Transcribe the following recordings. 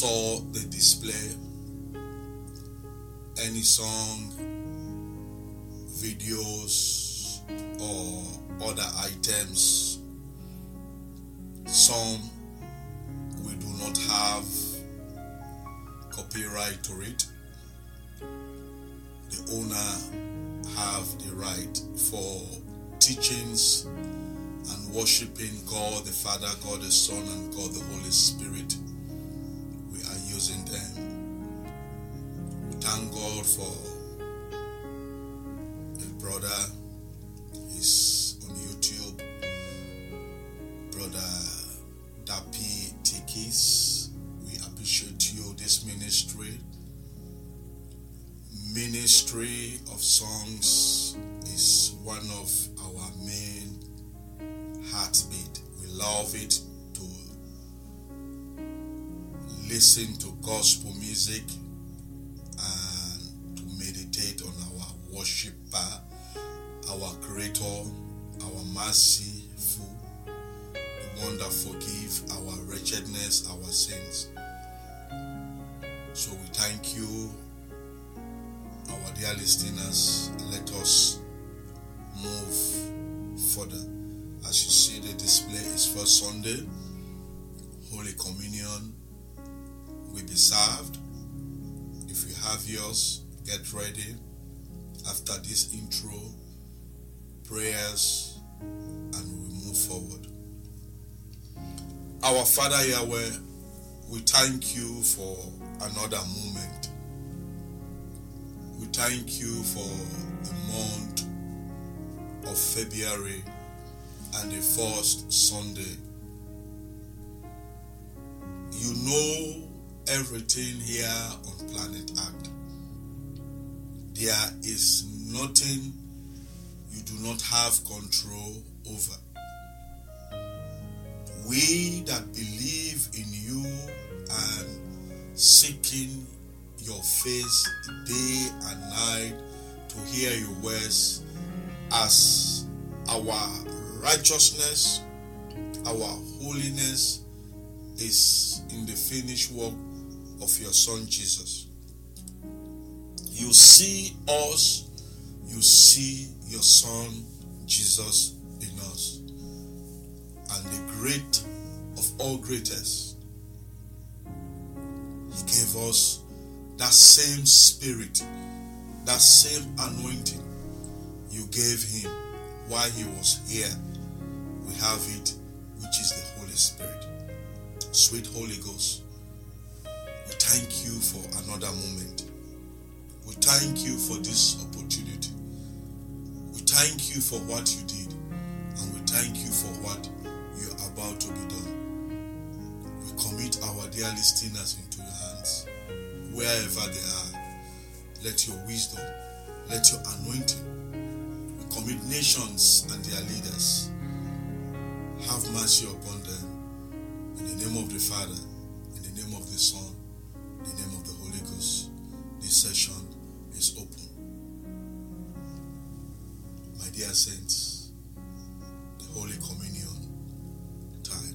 saw the display, any song, videos, or other items, some we do not have copyright to it. The owner have the right for teachings and worshiping God the Father, God the Son, and God the Holy Spirit. Thank God for the brother. He's on YouTube. Brother Dapi Tikis. We appreciate you, this ministry. Ministry of songs is one of our main heartbeat. We love it to listen to gospel music worshiper, our creator, our merciful, the one that forgive our wretchedness, our sins. So we thank you, our dear listeners. Let us move further. As you see, the display is first Sunday. Holy Communion will be served. If you have yours, get ready. After this intro, prayers, and we move forward. Our Father Yahweh, we thank you for another moment. We thank you for the month of February and the first Sunday. You know everything here on planet Earth. There is nothing you do not have control over. We that believe in you and seeking your face day and night to hear your words as our righteousness, our holiness is in the finished work of your Son Jesus. You see us, you see your Son Jesus in us. And the great of all greatest, He gave us that same spirit, that same anointing you gave Him while He was here. We have it, which is the Holy Spirit. Sweet Holy Ghost, we thank you for another moment. Thank you for this opportunity. We thank you for what you did, and we thank you for what you're about to be done. We commit our dear listeners into your hands, wherever they are. Let your wisdom, let your anointing, we commit nations and their leaders. Have mercy upon them. In the name of the Father, My dear saints, the Holy Communion time.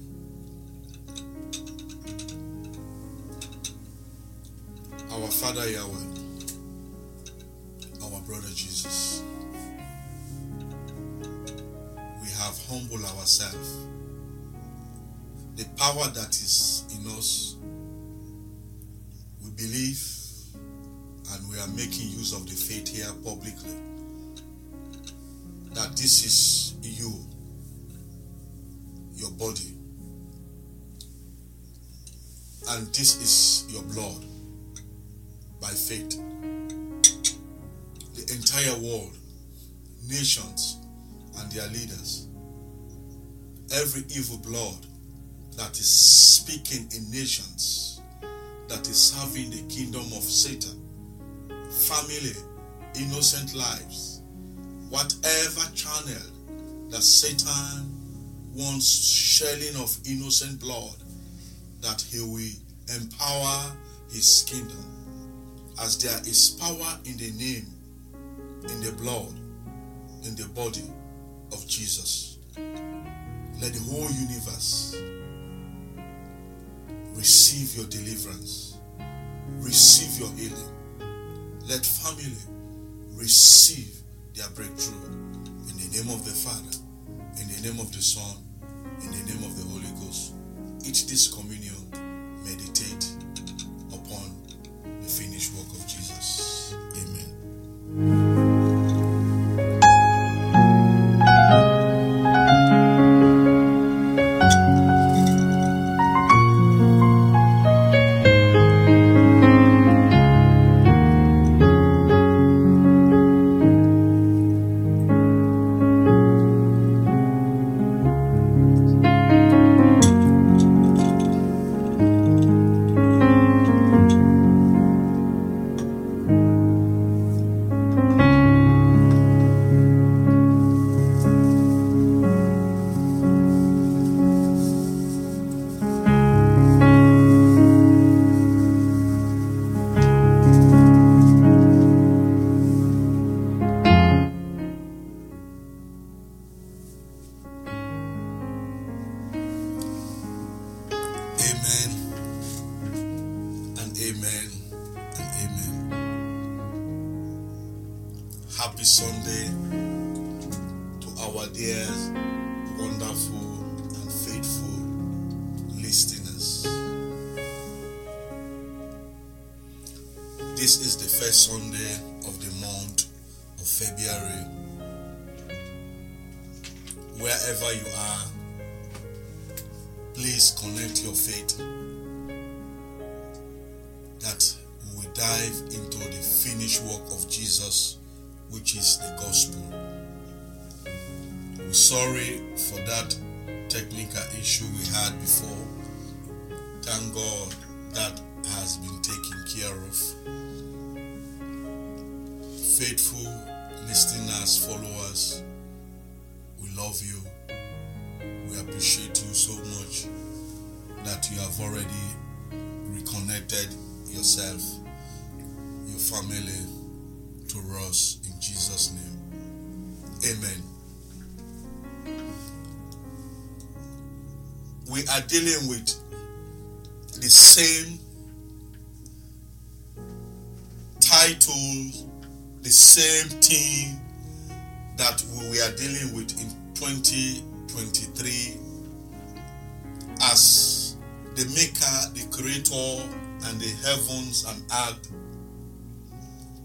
Our Father Yahweh, our brother Jesus, we have humbled ourselves. The power that is in us, we believe and we are making use of the faith here publicly that this is you, your body, and this is your blood by faith. The entire world, nations, and their leaders, every evil blood that is speaking in nations, that is serving the kingdom of Satan, family, innocent lives, whatever channel that Satan wants shedding of innocent blood, that he will empower his kingdom. As there is power in the name, in the blood, in the body of Jesus. Let the whole universe receive your deliverance, receive your healing. Let family receive their breakthrough. In the name of the Father, in the name of the Son, in the name of the Holy Ghost. Eat this communion, meditate dealing with the same title, the same thing that we are dealing with in 2023 as the maker, the creator, and the heavens and earth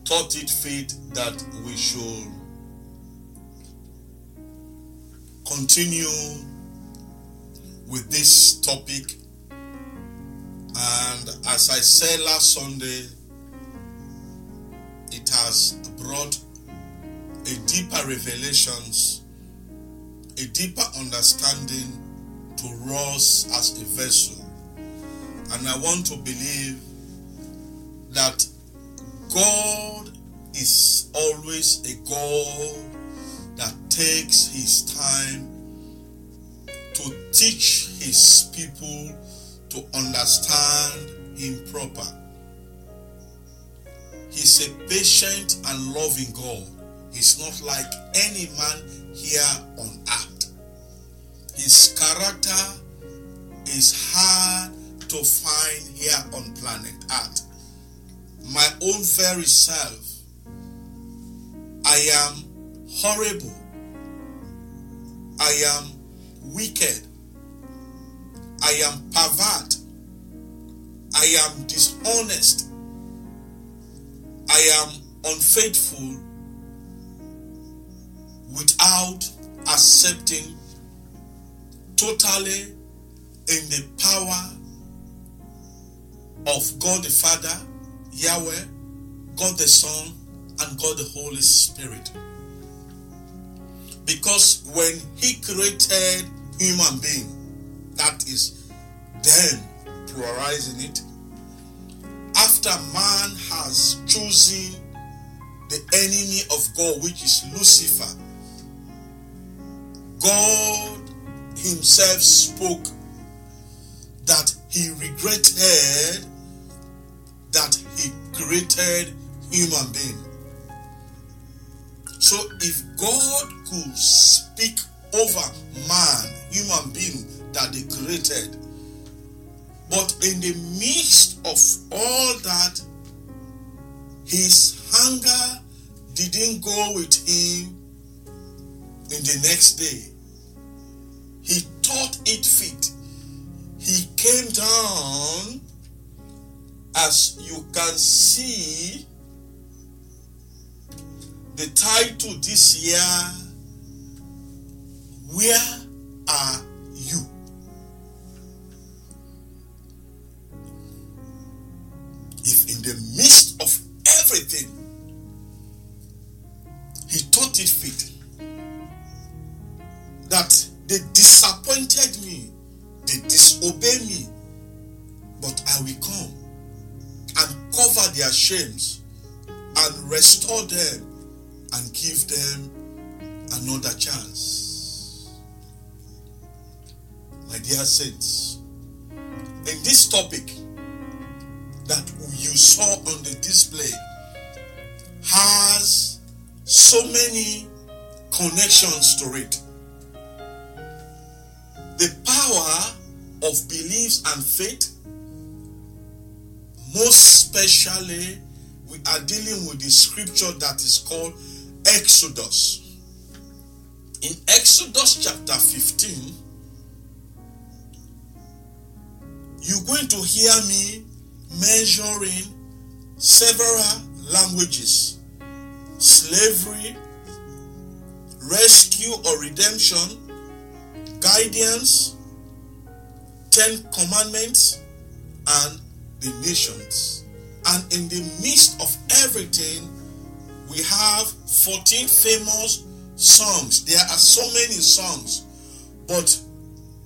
thought it fit that we should continue with this topic. And as I said last Sunday, it has brought a deeper revelations, a deeper understanding to us as a vessel. And I want to believe that God is always a God that takes his time to teach his people to understand him proper. He's a patient and loving God. He's not like any man here on earth. His character is hard to find here on planet earth my own very self. I am horrible. I am wicked. I am pervert. I am dishonest. I am unfaithful without accepting totally in the power of God the Father Yahweh, God the Son, and God the Holy Spirit. Because when He created human being that is then pluralizing it. After man has chosen the enemy of God, which is Lucifer, God Himself spoke that He regretted that He created human being. So if God could speak over man, human being that they created. But in the midst of all that, his hunger didn't go with him in the next day. He thought it fit. He came down, as you can see, the title this year where are you? If in the midst of everything, he thought it fit that they disappointed me, they disobeyed me, but I will come and cover their shames and restore them and give them another chance my dear saints, in this topic that you saw on the display has so many connections to it. The power of beliefs and faith, most especially, we are dealing with the scripture that is called Exodus. In Exodus chapter 15, you're going to hear me measuring several languages slavery, rescue or redemption, guidance, Ten Commandments, and the nations. And in the midst of everything, we have 14 famous songs. There are so many songs, but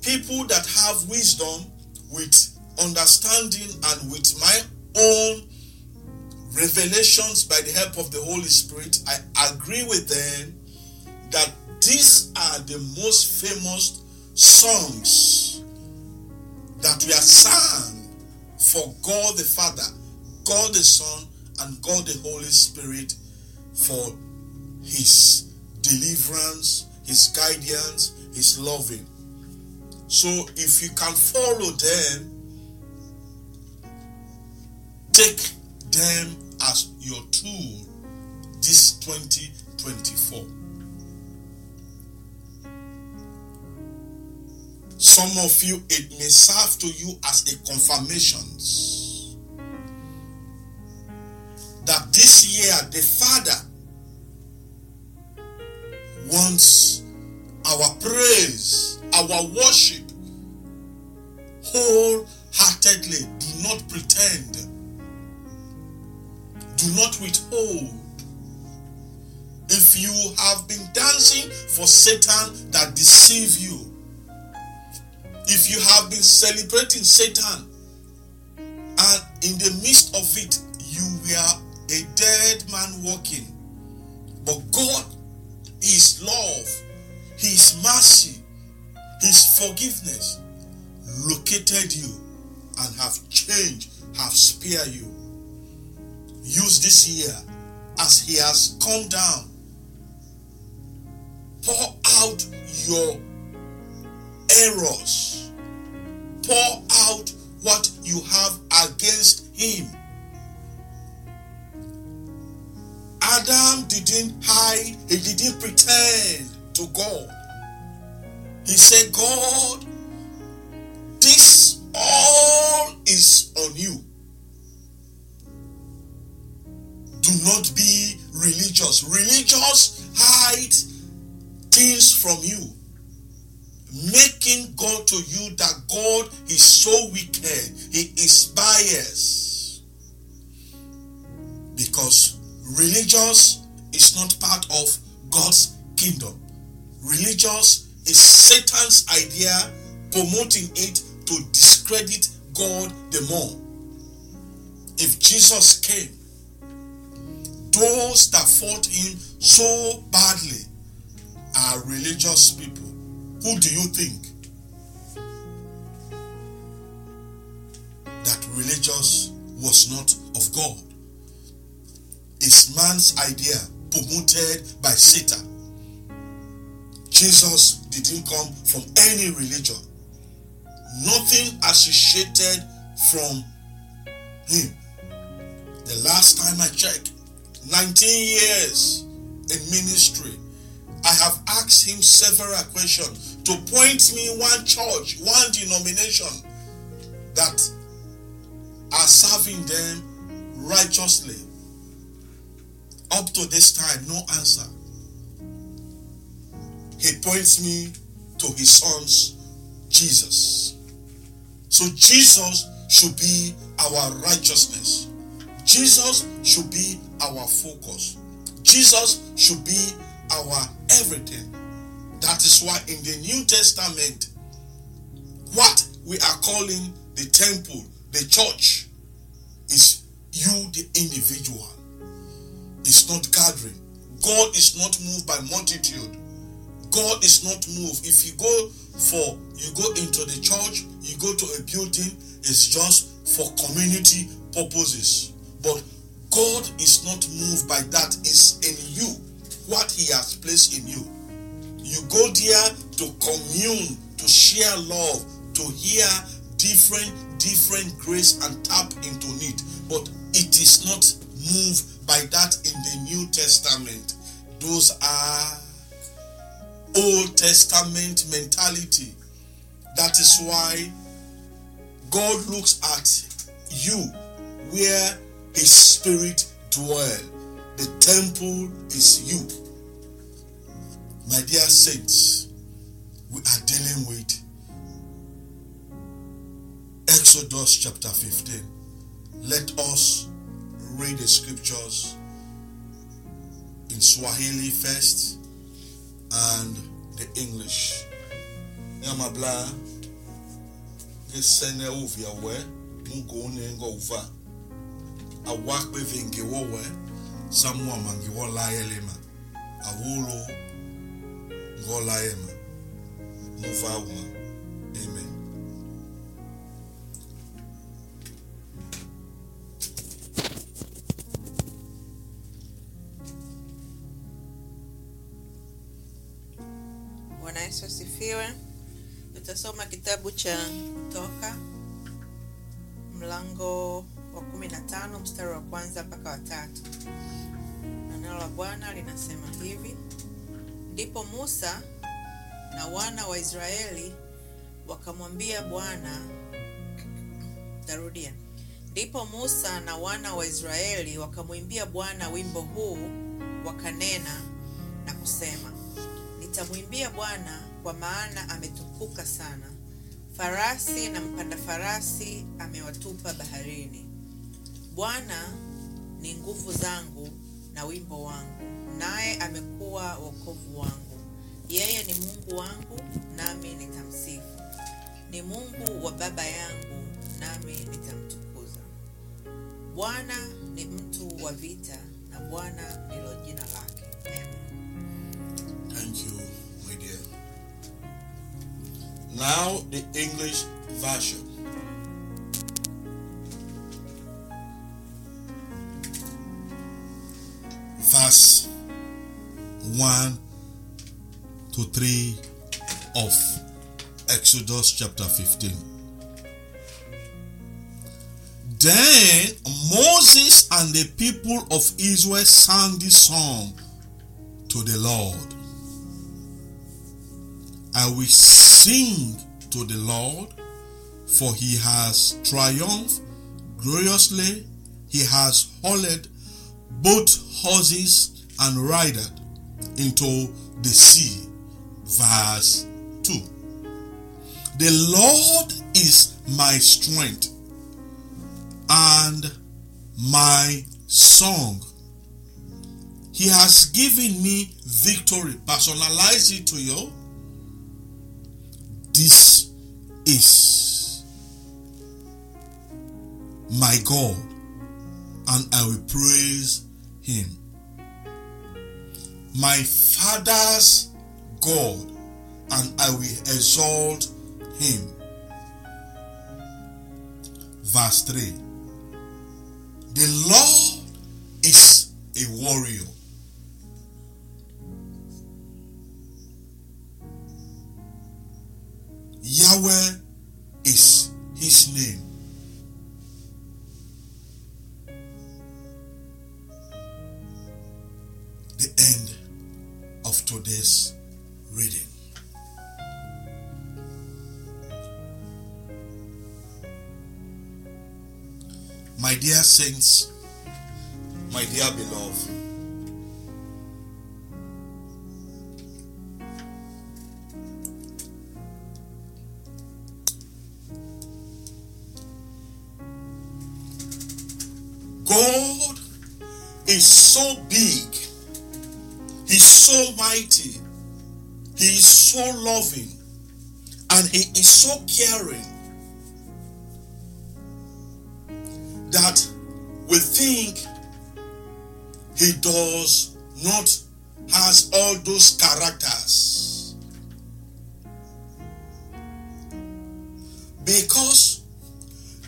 people that have wisdom with understanding and with my own revelations by the help of the Holy Spirit, I agree with them that these are the most famous songs that we have sung for God the Father, God the Son, and God the Holy Spirit for His deliverance, His guidance, His loving. So if you can follow them, Take them as your tool this 2024. Some of you, it may serve to you as a confirmation that this year the Father wants our praise, our worship wholeheartedly. Do not pretend do not withhold. If you have been dancing for Satan that deceive you, if you have been celebrating Satan and in the midst of it you were a dead man walking, but God is love, His mercy, His forgiveness located you and have changed, have spared you. Use this year as he has come down. Pour out your errors. Pour out what you have against him. Adam didn't hide, he didn't pretend to God. He said, God, this all is on you. do not be religious. Religious hide things from you, making God to you that God is so wicked, He is biased. Because religious is not part of God's kingdom. Religious is Satan's idea, promoting it to discredit God the more. If Jesus came those that fought him so badly are religious people. Who do you think that religious was not of God? It's man's idea promoted by Satan? Jesus didn't come from any religion, nothing associated from him. The last time I checked, 19 years in ministry, I have asked him several questions to point me one church, one denomination that are serving them righteously. Up to this time, no answer. He points me to his son's Jesus. So Jesus should be our righteousness. Jesus should be our focus. Jesus should be our everything. That is why in the New Testament, what we are calling the temple, the church, is you, the individual. It's not gathering. God is not moved by multitude. God is not moved. If you go for, you go into the church, you go to a building, it's just for community purposes. But God is not moved by that. It's in you, what He has placed in you. You go there to commune, to share love, to hear different, different grace and tap into it. But it is not moved by that in the New Testament. Those are Old Testament mentality. That is why God looks at you where his spirit dwell. The temple is you. My dear saints, we are dealing with Exodus chapter 15. Let us read the scriptures in Swahili first and the English. Nyamabla ngesene uvia we uva awakwe vingi wowe samwa mangi wola elema. Awulo ngola ema. Muva uma. Amen. Bwana Yesu asifiwe. Tutasoma kitabu cha Kutoka mlango wa kumi na tano mstari wa kwanza mpaka watatu. Neno la Bwana linasema hivi: ndipo Musa na wana wa Israeli wakamwambia Bwana, tarudia. Ndipo Musa na wana wa Israeli wakamwimbia Bwana wimbo huu, wakanena na kusema nitamwimbia Bwana kwa maana ametukuka sana. Farasi na mpanda farasi amewatupa baharini. Bwana ni nguvu zangu na wimbo wangu, naye amekuwa wokovu wangu. Yeye ni Mungu wangu, nami nitamsifu. Ni Mungu wa baba yangu, nami nitamtukuza. Bwana ni mtu wa vita, na Bwana ndilo jina lake. Thank you, my dear. Now, the English version. Verse 1 to 3 of Exodus chapter 15. Then Moses and the people of Israel sang this song to the Lord. I will sing to the Lord, for he has triumphed gloriously. He has hauled both horses and rider into the sea. Verse 2. The Lord is my strength and my song. He has given me victory. Personalize it to you. This is my God, and I will praise him. My father's God, and I will exalt him. verse 3. The Lord is a warrior. Yahweh is his name. The end of today's reading. My dear saints, my dear beloved, so mighty, He is so loving, and He is so caring that we think He does not has all those characters. Because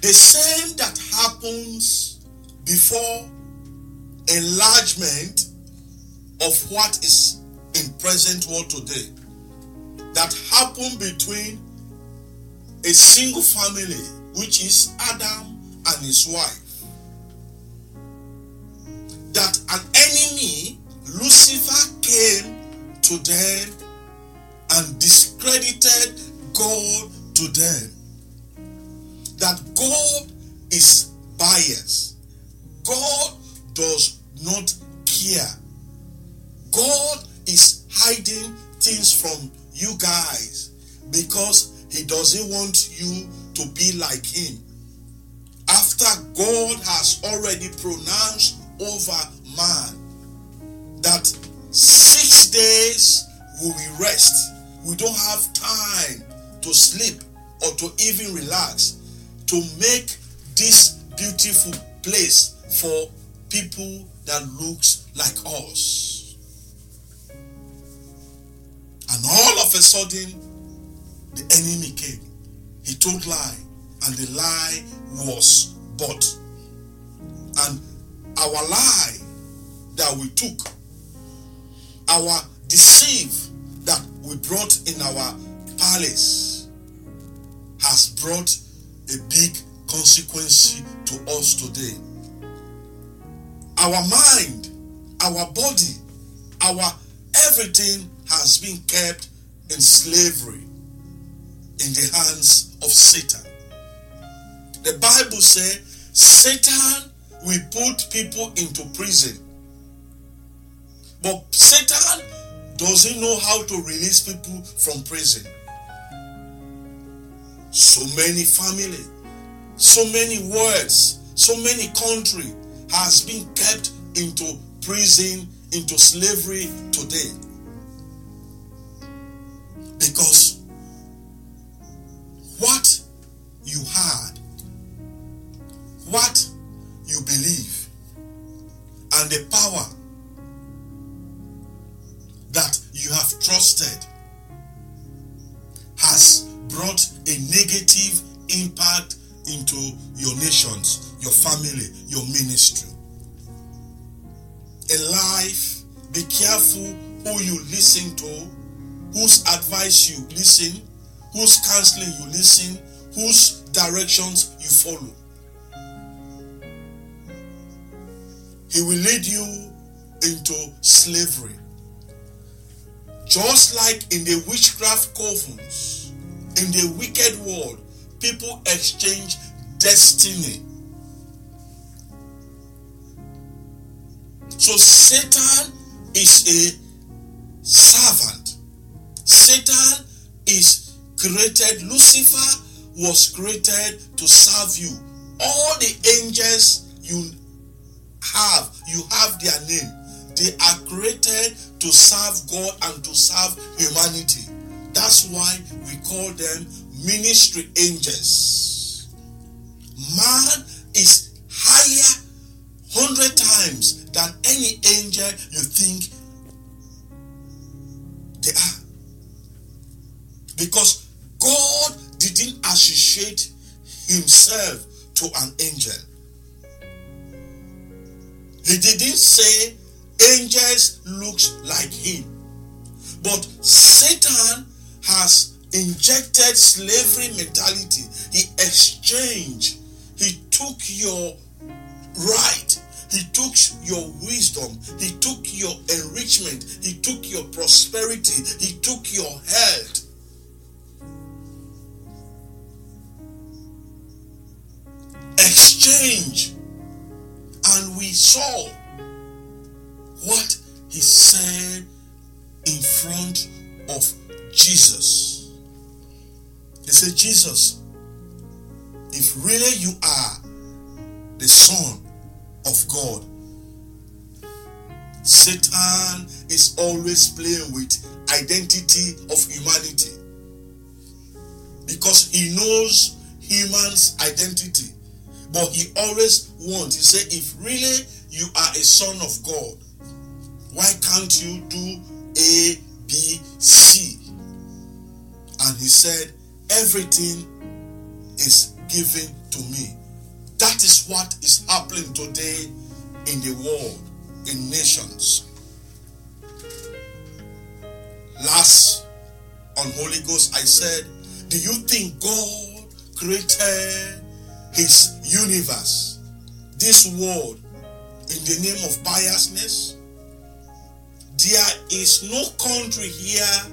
the same that happens before enlargement of what is in present world today that happened between a single family which is adam and his wife that an enemy lucifer came to them and discredited god to them that god is biased God does not care. God is hiding things from you guys because He doesn't want you to be like Him. After God has already pronounced over man that six days we will rest, we don't have time to sleep or to even relax to make this beautiful place for people that looks like us. And all of a sudden, the enemy came. He told lie, and the lie was bought. And our lie that we took, our deceive that we brought in our palace, has brought a big consequence to us today our mind, our body, our everything has been kept in slavery in the hands of Satan. The Bible says Satan will put people into prison. But Satan doesn't know how to release people from prison. So many family, so many words, so many country has been kept into prison, into slavery today. Because what you had, what you believe, and the power that you have trusted has brought a negative impact into your nations, your family, your ministry. In life, be careful who you listen to, whose advice you listen, whose counseling you listen, whose directions you follow. He will lead you into slavery. Just like in the witchcraft covens, in the wicked world, people exchange destiny. So Satan is a. Satan is created. Lucifer was created to serve you. All the angels you have, you have their name. They are created to serve God and to serve humanity. That's why we call them ministry angels. Man is higher hundred times than any angel you think they are. Because God didn't associate himself to an angel. He didn't say angels looks like him. But Satan has injected slavery mentality. He exchanged. He took your right. He took your wisdom. He took your enrichment. He took your prosperity. He took your health. Exchange. And we saw what he said in front of Jesus. He said, Jesus, if really you are the Son of God, Satan is always playing with identity of humanity because he knows human's identity but he always wants he say if really you are a son of god why can't you do a b c? And he said everything is given to me. That is what is happening today in the world in nations. Last on holy ghost i said do you think god created his universe. This world in the name of biasness there is no country here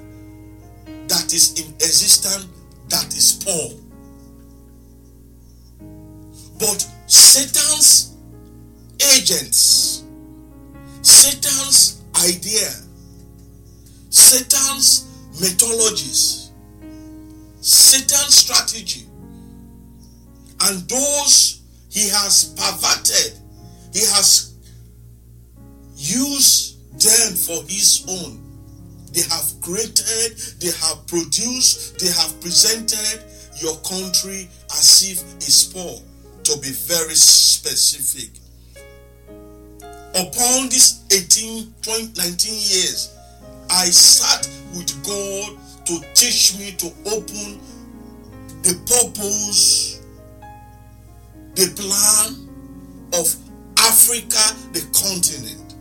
that is in existence that is poor. But satan's agents satan's idea satan's methodologies satan's strategy and those he has perverted he has used them for his own. They have created they have produced they have presented your country as if it's poor to be very specific. Upon this 18 20 19 years i sat with god to teach me to open the purpose the plan of Africa, the continent.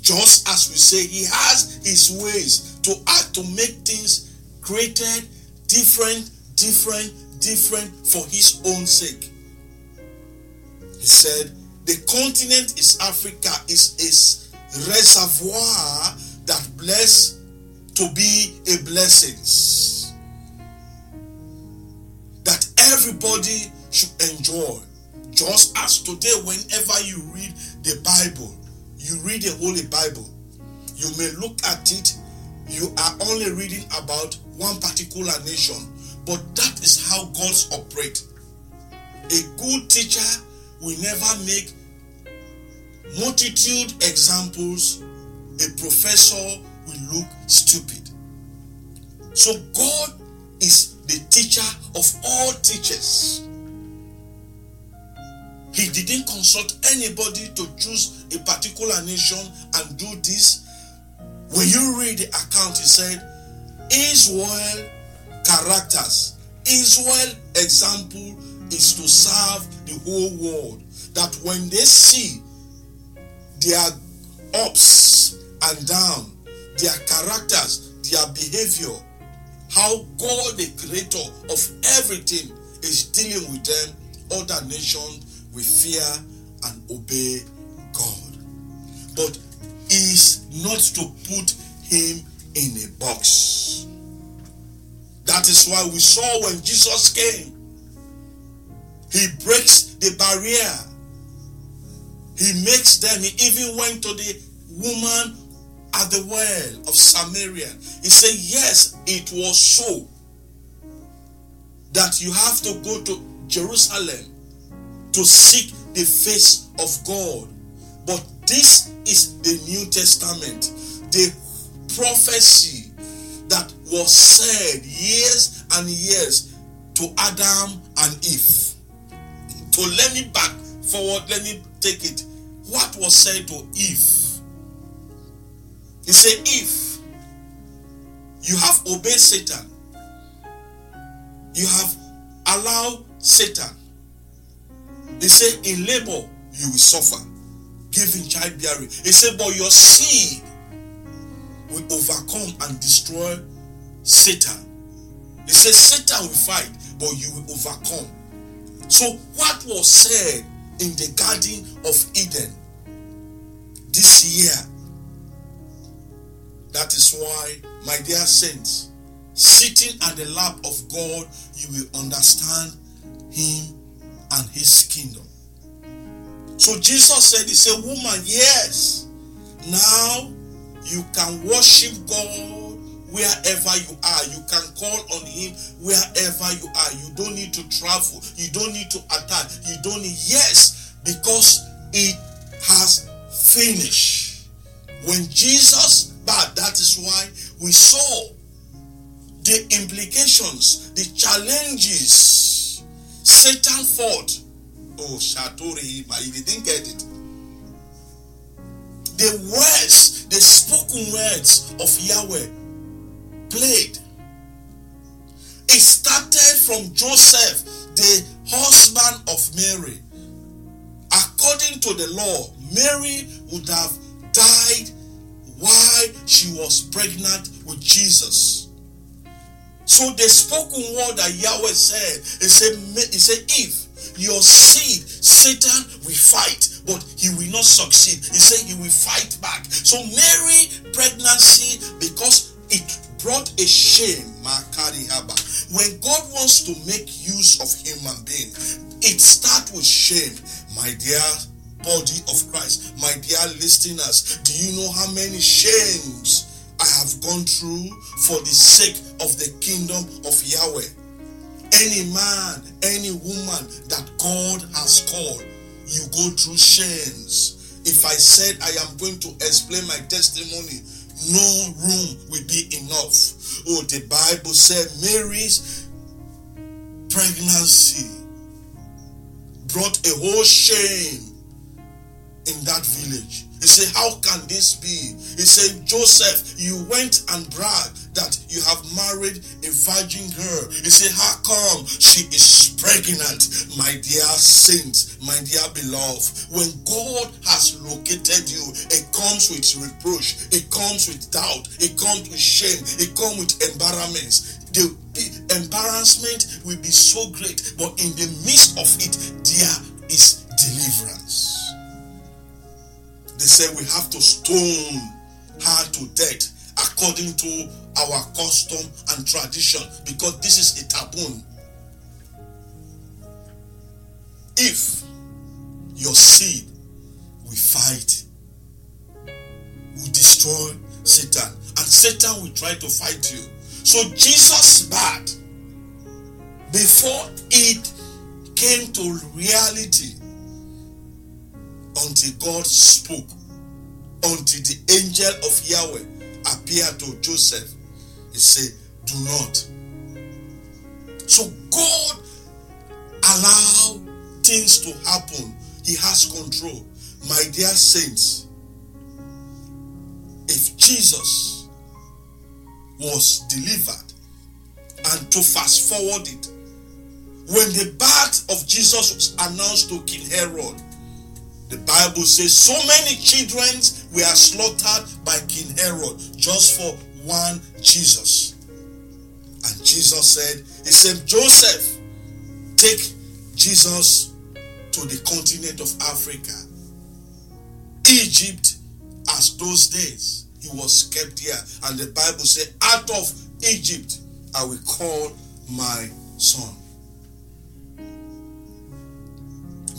Just as we say, he has his ways to act to make things created different, different, different for his own sake. He said, the continent is Africa, is a reservoir that bless to be a blessings that everybody should enjoy. Just as today, whenever you read the Bible, you read the Holy Bible, you may look at it, you are only reading about one particular nation, but that is how God's operate. A good teacher will never make multitude examples. A professor will look stupid. So God is the teacher of all teachers. He didn't consult anybody to choose a particular nation and do this. When you read the account, he said, Israel characters, Israel example is to serve the whole world. That when they see their ups and down, their characters, their behavior, how God, the creator of everything, is dealing with them, other nations will fear and obey God. But is not to put him in a box. That is why we saw when Jesus came, he breaks the barrier. He makes them, he even went to the woman at the well of Samaria. He said, Yes, it was so that you have to go to Jerusalem to seek the face of God. But this is the New Testament, the prophecy that was said years and years to Adam and Eve. To let me back forward, let me take it. What was said to Eve? He said, If you have obeyed Satan, you have allowed Satan. He said, In labor you will suffer, giving childbearing. He said, But your seed will overcome and destroy Satan. He said, Satan will fight, but you will overcome. So, what was said in the Garden of Eden this year? That is why, my dear saints, sitting at the lap of God, you will understand Him and His kingdom. So Jesus said, He said, Woman, yes, now you can worship God wherever you are. You can call on Him wherever you are. You don't need to travel. You don't need to attack. You don't need, yes, because it has finished. When Jesus, that is why we saw the implications, the challenges Satan fought. Oh, Shatori, if you didn't get it. The words, the spoken words of Yahweh played. It started from Joseph, the husband of Mary. According to the law, Mary would have died while she was pregnant with Jesus. So the spoken word that Yahweh said, he said, he said, if your seed, Satan will fight, but he will not succeed. He said he will fight back. So Mary pregnancy, because it brought a shame, when God wants to make use of human being, it starts with shame. My dear body of Christ, my dear listeners, do you know how many shames I have gone through for the sake of the kingdom of Yahweh? Any man, any woman that God has called, you go through shames. If I said I am going to explain my testimony, no room will be enough. Oh, the Bible said Mary's pregnancy brought a whole shame in that village. He said, How can this be? He said, Joseph, you went and bragged that you have married a virgin girl. He said, How come she is pregnant? My dear saint, my dear beloved, when God has located you, it comes with reproach, it comes with doubt, it comes with shame, it comes with embarrassments. The embarrassment will be so great, but in the midst of it, there is deliverance. They said we have to stone her to death according to our custom and tradition because this is a taboo. If your seed will fight, will destroy Satan, and Satan will try to fight you. So Jesus bad before it came to reality until God spoke, until the angel of Yahweh appeared to Joseph. He said, Do not. So God allow things to happen. He has control. My dear saints, if Jesus was delivered and to fast forward it, when the birth of Jesus was announced to King Herod, the Bible says so many children were slaughtered by King Herod just for one Jesus. And Jesus said, He said, Joseph, take Jesus to the continent of Africa. Egypt, as those days, he was kept here. And the Bible said, Out of Egypt I will call my son.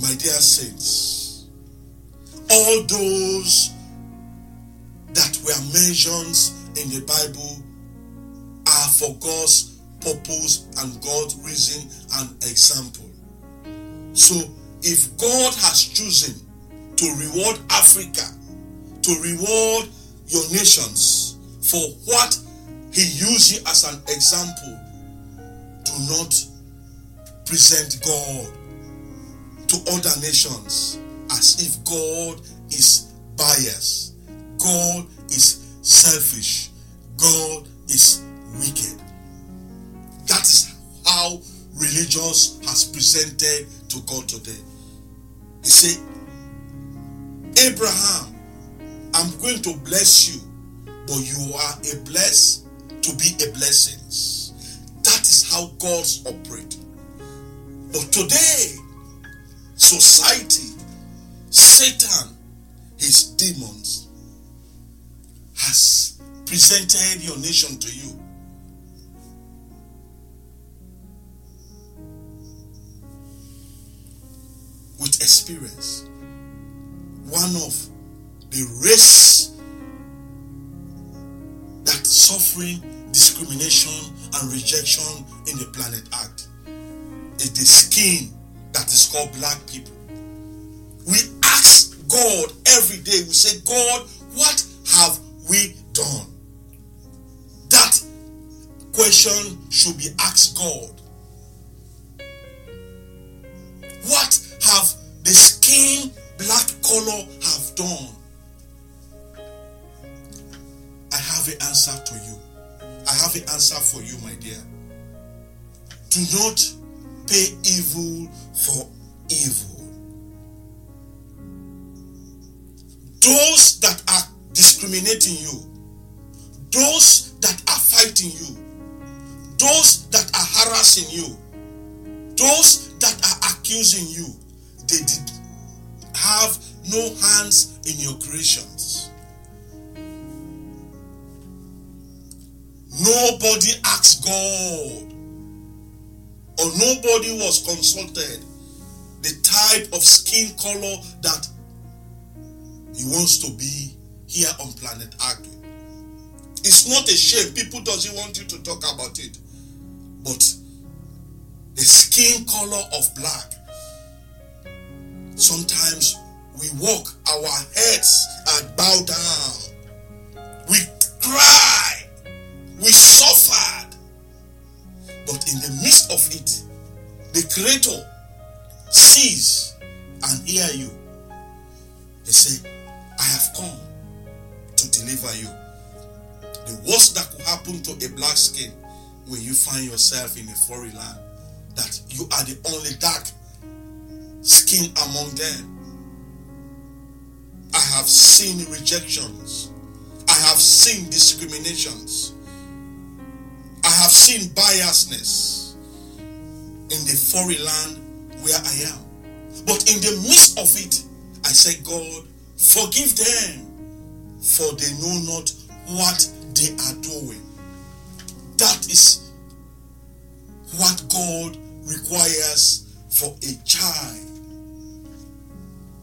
My dear saints, all those that were mentioned in the Bible are for God's purpose and God's reason and example. So, if God has chosen to reward Africa, to reward your nations for what He used you as an example, do not present God to other nations as if God is biased, God is selfish, God is wicked. That is how religious has presented to God today. He said, Abraham, I'm going to bless you, but you are a bless to be a blessing. That is how God's operate. But today, society, Satan, his demons, has presented your nation to you. With experience, one of the race that suffering discrimination and rejection in the planet Earth is the skin that is called black people. We ask God every day, we say, God, what have we done? That question should be asked God. What have the skin black color have done? I have an answer to you. I have an answer for you, my dear. Do not pay evil for evil. Those that are discriminating you, those that are fighting you, those that are harassing you, those that are accusing you, they did have no hands in your creations. Nobody asked God, or nobody was consulted the type of skin color that he wants to be here on planet Earth. It's not a shame. People doesn't want you to talk about it. But the skin color of black. Sometimes we walk, our heads are bowed down. We cry. We suffered. But in the midst of it, the Creator sees and hear you. They say, I have come to deliver you. The worst that could happen to a black skin when you find yourself in a foreign land, that you are the only dark skin among them. I have seen rejections. I have seen discriminations. I have seen biasness in the foreign land where I am. But in the midst of it, I say, God, forgive them, for they know not what they are doing. That is what God requires for a child.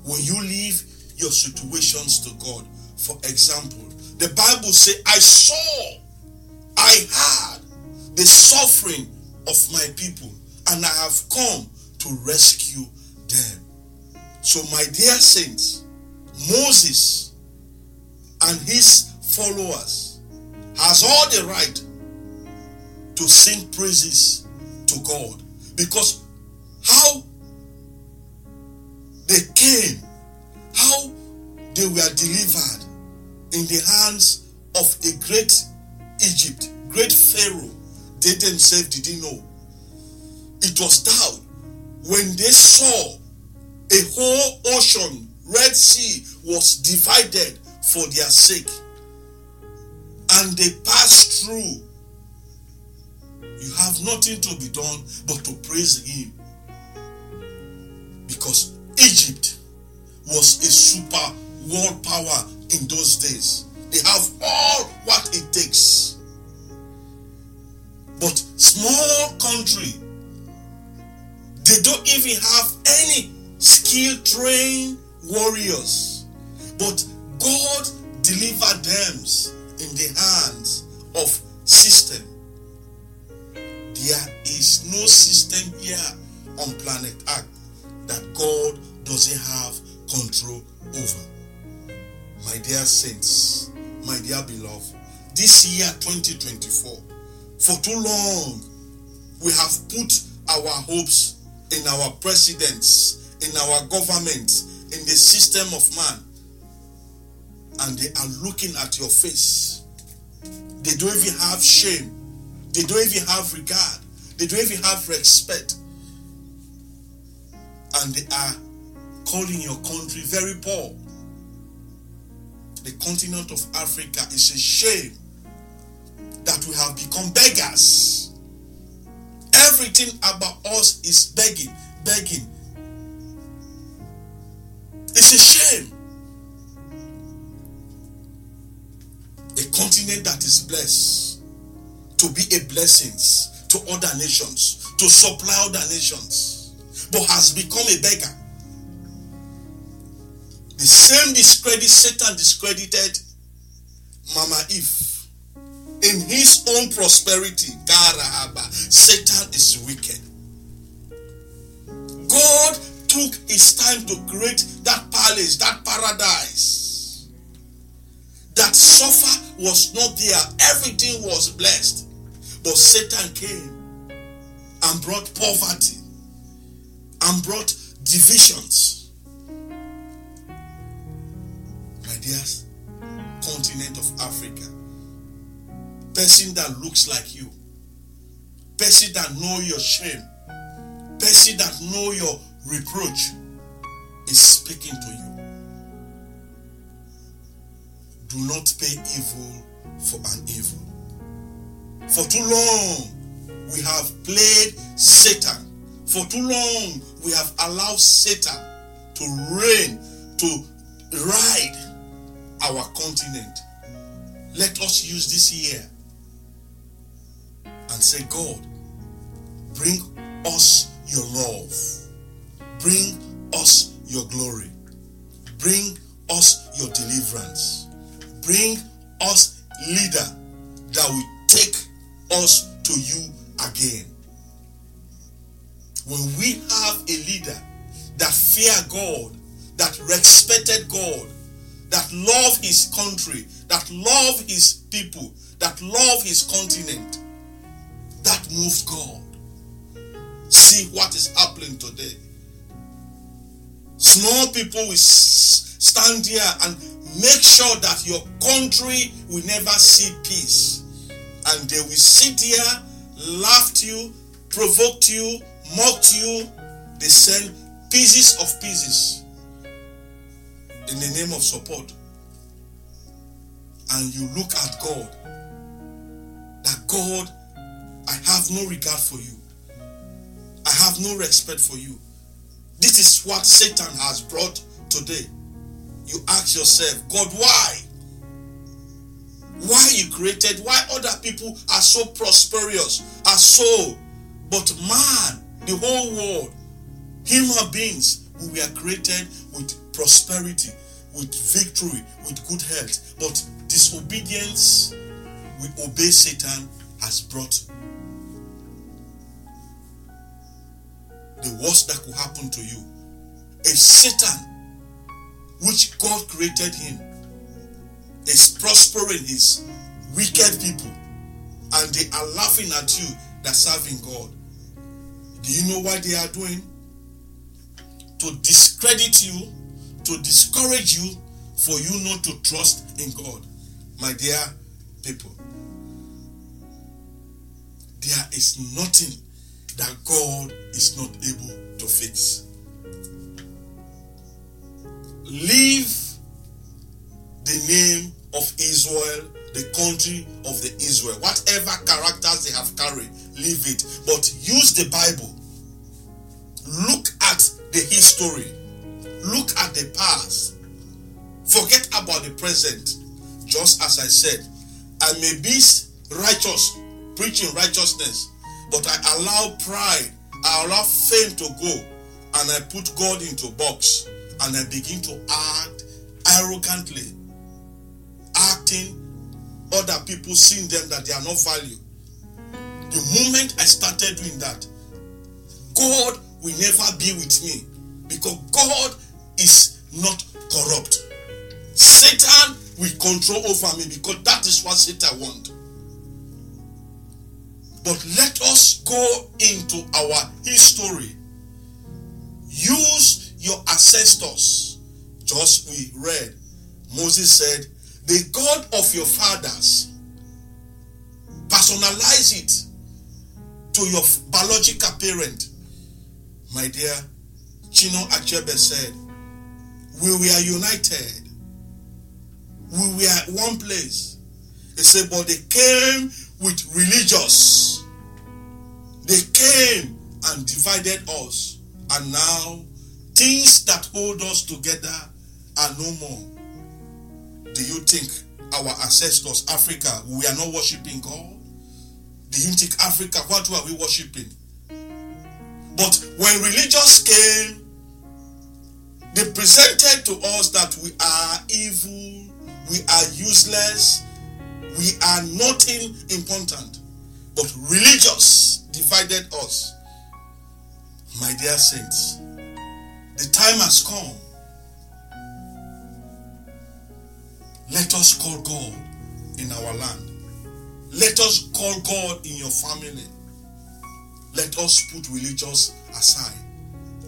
When you leave your situations to God, for example, the Bible says, I saw, I heard the suffering of my people, and I have come to rescue them. So, my dear saints, Moses and his followers has all the right to sing praises to God because how they came, how they were delivered in the hands of a great Egypt, great Pharaoh, they themselves didn't know. It was doubt when they saw a whole ocean, Red Sea, was divided for their sake, and they passed through. You have nothing to be done but to praise Him because Egypt was a super world power in those days. They have all what it takes. But small country, they don't even have any skill trained warriors. But God delivered them in the hands of system. There is no system here on planet Earth that God doesn't have control over. My dear saints, my dear beloved, this year 2024, for too long, we have put our hopes in our presidents, in our government, in the system of man, and they are looking at your face. They don't even have shame, they don't even have regard. They don't even have respect. And they are calling your country very poor. The continent of Africa is a shame that we have become beggars. Everything about us is begging, begging. It's a shame. A continent that is blessed to be a blessing to other nations, to supply other nations, but has become a beggar. The same discredit Satan discredited Mama Eve. In his own prosperity, Satan is wicked. God took his time to create that palace, that paradise. That suffer was not there. Everything was blessed. But Satan came and brought poverty and brought divisions. My dears, continent of Africa, person that looks like you, person that know your shame, person that know your reproach is speaking to you. Do not pay evil for an evil. For too long, we have played Satan. For too long, we have allowed Satan to reign, to ride our continent. Let us use this year and say, God, bring us your love. Bring us your glory. Bring us your deliverance. Bring us leader that will take us to you again. When we have a leader that fear God, that respected God, that love his country, that love his people, that love his continent, that moves God. See what is happening today. Small people will stand here and make sure that your country will never see peace. And they will sit here, laugh you, provoke you, mock you. They send pieces of pieces in the name of support. And you look at God. That God, I have no regard for you. I have no respect for you. This is what Satan has brought today. You ask yourself, God, why? Why you created? Why other people are so prosperous, are so, but man, the whole world, human beings, we were created with prosperity, with victory, with good health. But disobedience, we obey Satan, has brought the worst that could happen to you. If Satan, which God created him, is prospering his wicked people, and they are laughing at you that serving God. Do you know what they are doing? To discredit you, to discourage you, for you not to trust in God. My dear people, there is nothing that God is not able to fix. Leave the name of Israel, the country of the Israel, whatever characters they have carried, leave it. But use the Bible. Look at the history. Look at the past. Forget about the present. Just as I said, I may be righteous, preaching righteousness, but I allow pride, I allow fame to go, and I put God into box, and I begin to act arrogantly, acting other people seeing them that they are not valued. The moment I started doing that, God will never be with me because God is not corrupt. Satan will control over me because that is what Satan wants. But let us go into our history. Use your ancestors. Just we read, Moses said, The God of your fathers, personalize it to your biological parent. My dear, Chinua Achebe said, We were united. We were one place. He said, But they came with religious. They came and divided us. And now, things that hold us together are no more. Do you think our ancestors, Africa, we are not worshiping God? Do you think Africa, what were we worshiping? But when religious came, they presented to us that we are evil, we are useless, we are nothing important. But religious divided us. My dear saints, the time has come. Let us call God in our land. Let us call God in your family. Let us put religious aside.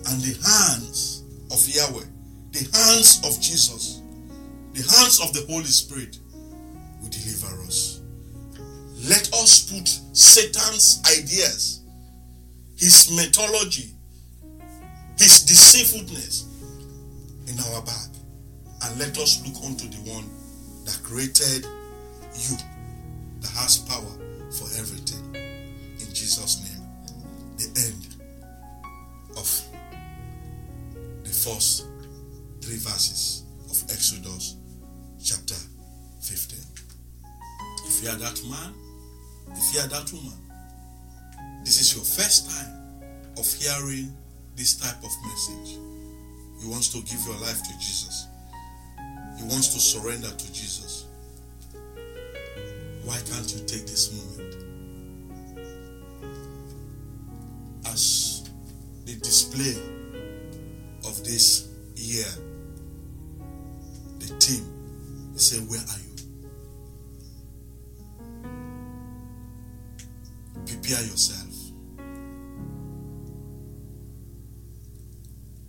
And the hands of Yahweh, the hands of Jesus, the hands of the Holy Spirit will deliver us. Let us put Satan's ideas, his methodology, his deceitfulness in our back. And let us look unto the one that created you, that has power for everything. In Jesus' name, the end of the first three verses of Exodus chapter 15. If you are that man, if you are that woman, this is your first time of hearing this type of message. You want to give your life to Jesus. You want to surrender to Jesus. Why can't you take this moment as the display of this year? The team say, Where are you? Prepare yourself.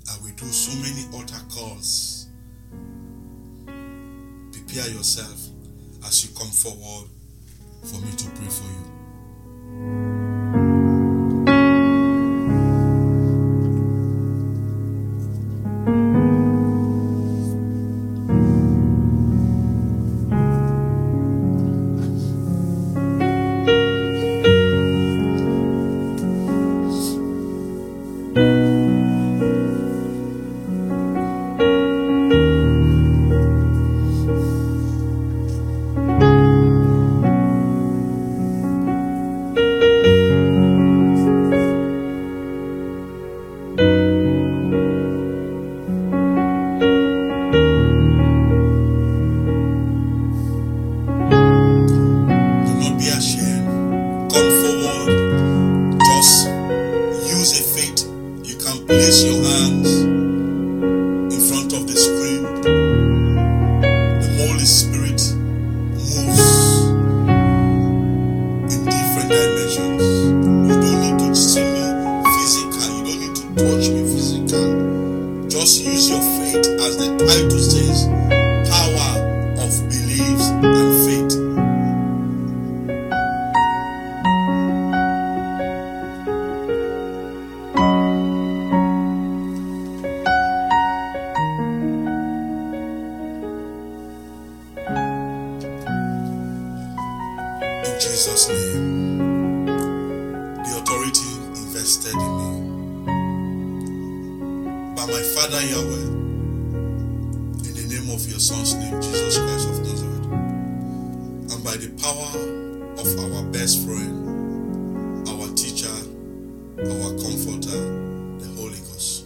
I will do so many altar calls. Prepare yourself as you come forward for me to pray for you. Comforter, the Holy Ghost.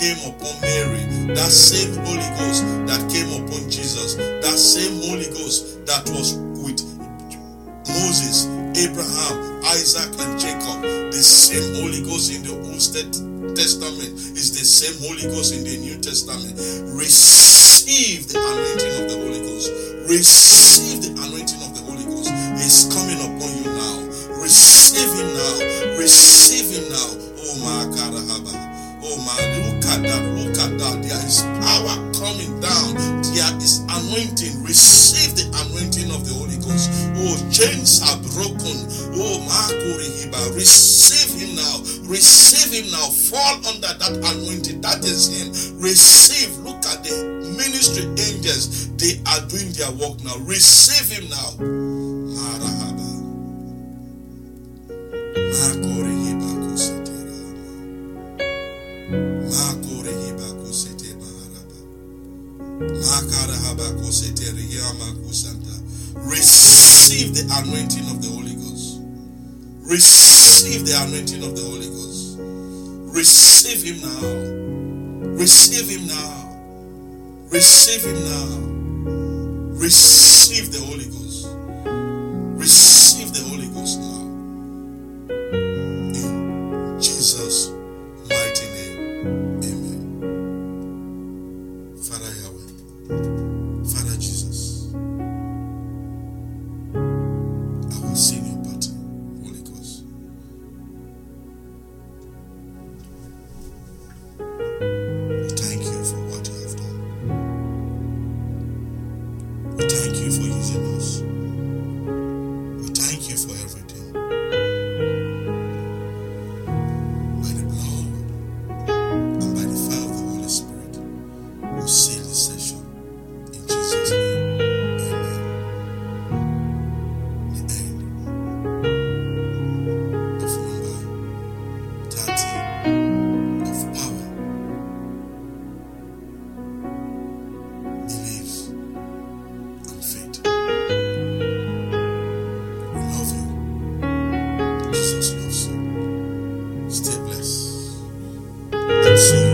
Came upon Mary, that same Holy Ghost that came upon Jesus, that same Holy Ghost that was with Moses, Abraham, Isaac, and Jacob. The same Holy Ghost in the Old Testament is the same Holy Ghost in the New Testament. Receive the anointing of the Holy Ghost. Receive the anointing of the Holy Ghost. It's coming upon you now. Receive Him now. Receive Him now. Oh my Karahaba. Oh my, look at that. Look at that. There is power coming down. There is anointing. Receive the anointing of the Holy Ghost. Oh, chains are broken. Oh, Makurihiba. Receive Him now. Receive Him now. Fall under that anointing. That is Him. Receive. Look at the ministry angels. They are doing their work now. Receive Him now. Marahaba. Receive the anointing of the Holy Ghost. Receive the anointing of the Holy Ghost. Receive Him now. Receive Him now. Receive Him now. Receive the Holy Ghost. Stay blessed. And see you